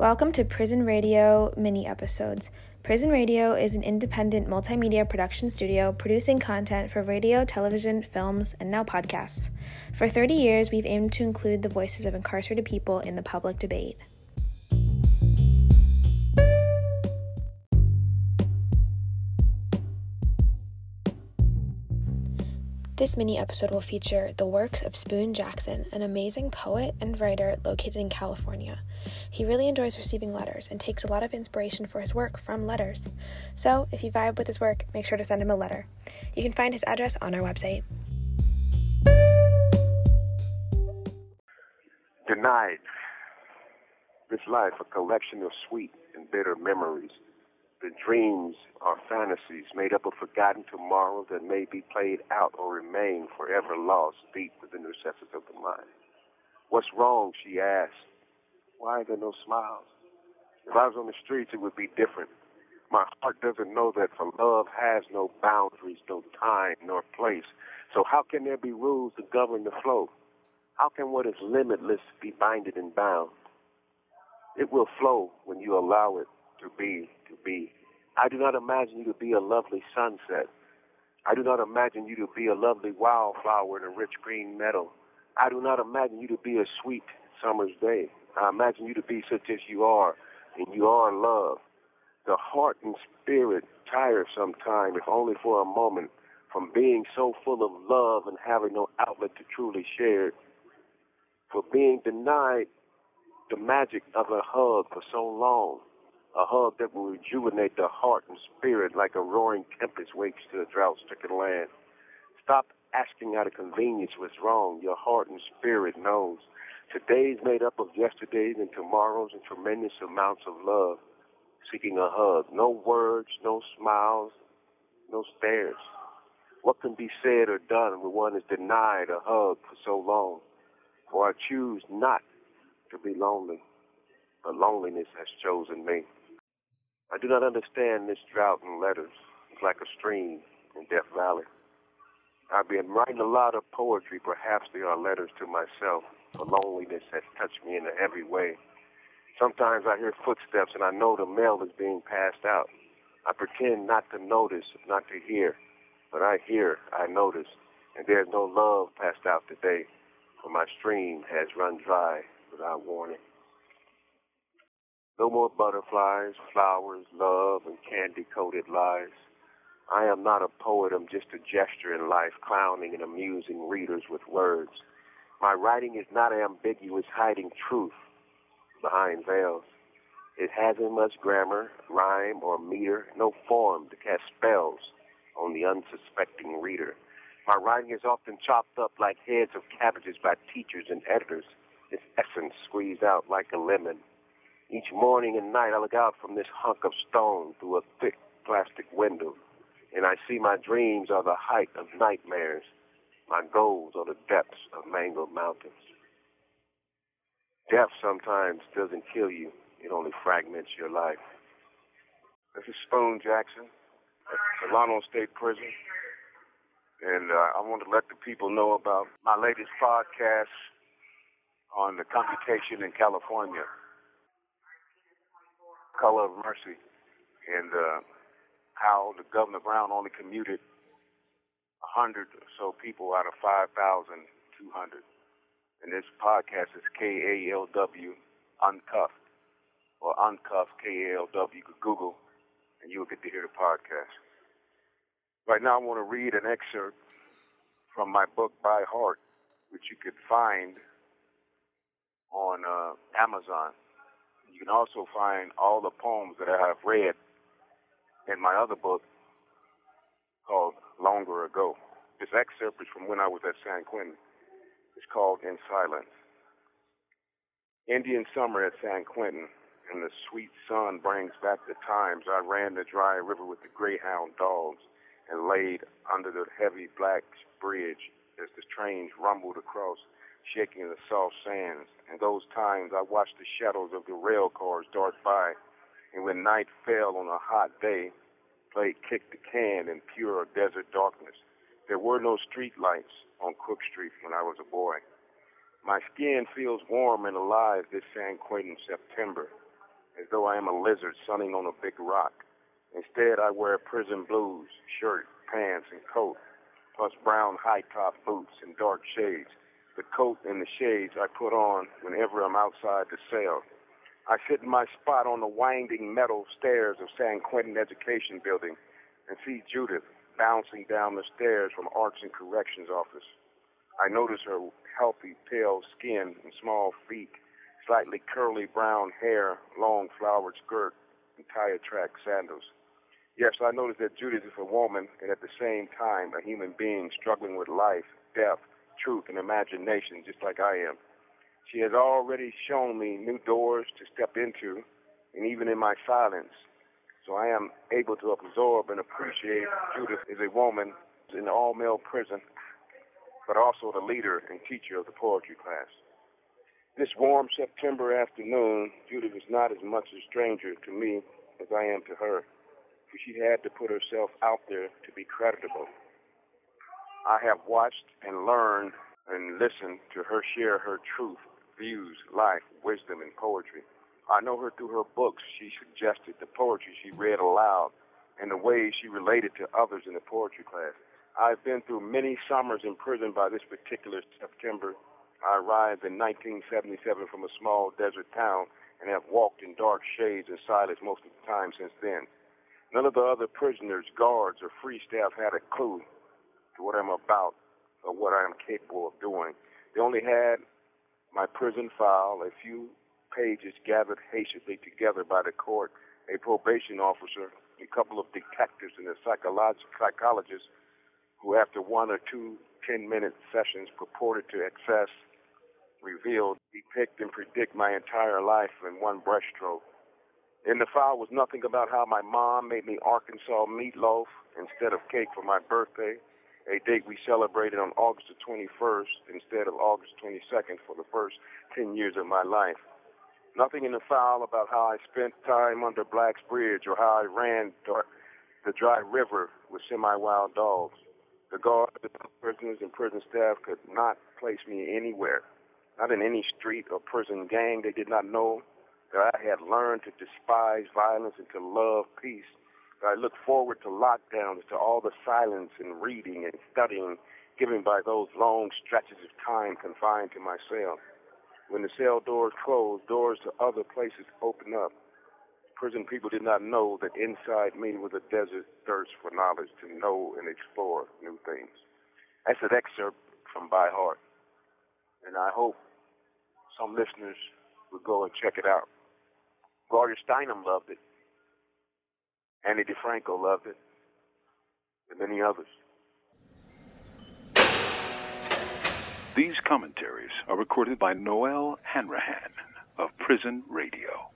Welcome to Prison Radio mini episodes. Prison Radio is an independent multimedia production studio producing content for radio, television, films, and now podcasts. For 30 years, we've aimed to include the voices of incarcerated people in the public debate. This mini episode will feature the works of Spoon Jackson, an amazing poet and writer located in California. He really enjoys receiving letters and takes a lot of inspiration for his work from letters. So, if you vibe with his work, make sure to send him a letter. You can find his address on our website. Denied. This life, a collection of sweet and bitter memories the dreams are fantasies made up of forgotten tomorrows that may be played out or remain forever lost deep within the recesses of the mind. What's wrong? She asked. Why are there no smiles? If I was on the streets, it would be different. My heart doesn't know that for love has no boundaries, no time, nor place. So how can there be rules to govern the flow? How can what is limitless be binded and bound? It will flow when you allow it to be to be. I do not imagine you to be a lovely sunset. I do not imagine you to be a lovely wildflower in a rich green meadow. I do not imagine you to be a sweet summer's day. I imagine you to be such as you are, and you are love. The heart and spirit tire sometime, if only for a moment, from being so full of love and having no outlet to truly share it. For being denied the magic of a hug for so long a hug that will rejuvenate the heart and spirit like a roaring tempest wakes to a drought-stricken land. Stop asking out of convenience what's wrong. Your heart and spirit knows. Today's made up of yesterdays and tomorrows and tremendous amounts of love. Seeking a hug. No words, no smiles, no stares. What can be said or done when one is denied a hug for so long? For I choose not to be lonely, but loneliness has chosen me. I do not understand this drought in letters. It's like a stream in Death Valley. I've been writing a lot of poetry. Perhaps they are letters to myself. The loneliness has touched me in every way. Sometimes I hear footsteps and I know the mail is being passed out. I pretend not to notice, not to hear, but I hear, I notice, and there's no love passed out today, for my stream has run dry without warning. No more butterflies, flowers, love, and candy coated lies. I am not a poet, I'm just a gesture in life, clowning and amusing readers with words. My writing is not ambiguous, hiding truth behind veils. It hasn't much grammar, rhyme, or meter, no form to cast spells on the unsuspecting reader. My writing is often chopped up like heads of cabbages by teachers and editors, its essence squeezed out like a lemon. Each morning and night, I look out from this hunk of stone through a thick plastic window, and I see my dreams are the height of nightmares. My goals are the depths of mangled mountains. Death sometimes doesn't kill you, it only fragments your life. This is Spoon Jackson at Solano State Prison, and uh, I want to let the people know about my latest podcast on the commutation in California color of mercy, and uh, how the Governor Brown only commuted 100 or so people out of 5,200. And this podcast is KALW Uncuffed, or Uncuffed KALW. You could Google, and you'll get to hear the podcast. Right now, I want to read an excerpt from my book by heart, which you could find on uh, Amazon. You can also find all the poems that I have read in my other book called Longer Ago. This excerpt is from when I was at San Quentin. It's called In Silence. Indian summer at San Quentin, and the sweet sun brings back the times I ran the dry river with the greyhound dogs and laid under the heavy black bridge as the trains rumbled across shaking the soft sands. And those times I watched the shadows of the rail cars dart by, and when night fell on a hot day, played kick the can in pure desert darkness. There were no street lights on Cook Street when I was a boy. My skin feels warm and alive this San Quentin September. as though I am a lizard sunning on a big rock. Instead, I wear prison blues, shirt, pants, and coat, plus brown high-top boots and dark shades. Coat and the shades I put on whenever I'm outside the cell. I sit in my spot on the winding metal stairs of San Quentin Education Building and see Judith bouncing down the stairs from Arts and Corrections office. I notice her healthy, pale skin and small feet, slightly curly brown hair, long flowered skirt, and tire track sandals. Yes, I notice that Judith is a woman and at the same time a human being struggling with life, death, truth, and imagination, just like I am. She has already shown me new doors to step into, and even in my silence. So I am able to absorb and appreciate Judith as a woman in the all male prison, but also the leader and teacher of the poetry class. This warm September afternoon, Judith is not as much a stranger to me as I am to her for she had to put herself out there to be creditable. I have watched and learned and listened to her share her truth, views, life, wisdom, and poetry. I know her through her books she suggested, the poetry she read aloud, and the ways she related to others in the poetry class. I've been through many summers in prison by this particular September. I arrived in 1977 from a small desert town and have walked in dark shades and silence most of the time since then. None of the other prisoners, guards, or free staff had a clue to what I'm about or what I am capable of doing. They only had my prison file, a few pages gathered hastily together by the court, a probation officer, a couple of detectives, and a psychologist who, after one or two 10 minute sessions purported to access, revealed, depict, and predict my entire life in one brushstroke. In the file was nothing about how my mom made me Arkansas meatloaf instead of cake for my birthday, a date we celebrated on August the 21st instead of August 22nd for the first 10 years of my life. Nothing in the file about how I spent time under Black's Bridge or how I ran the dry river with semi-wild dogs. The guards, the prisoners, and prison staff could not place me anywhere, not in any street or prison gang they did not know that I had learned to despise violence and to love peace. I look forward to lockdowns, to all the silence and reading and studying given by those long stretches of time confined to my cell. When the cell doors closed, doors to other places opened up. Prison people did not know that inside me was a desert thirst for knowledge to know and explore new things. That's an excerpt from By Heart. And I hope some listeners will go and check it out. Gloria Steinem loved it. Ani DiFranco loved it. And many others. These commentaries are recorded by Noelle Hanrahan of Prison Radio.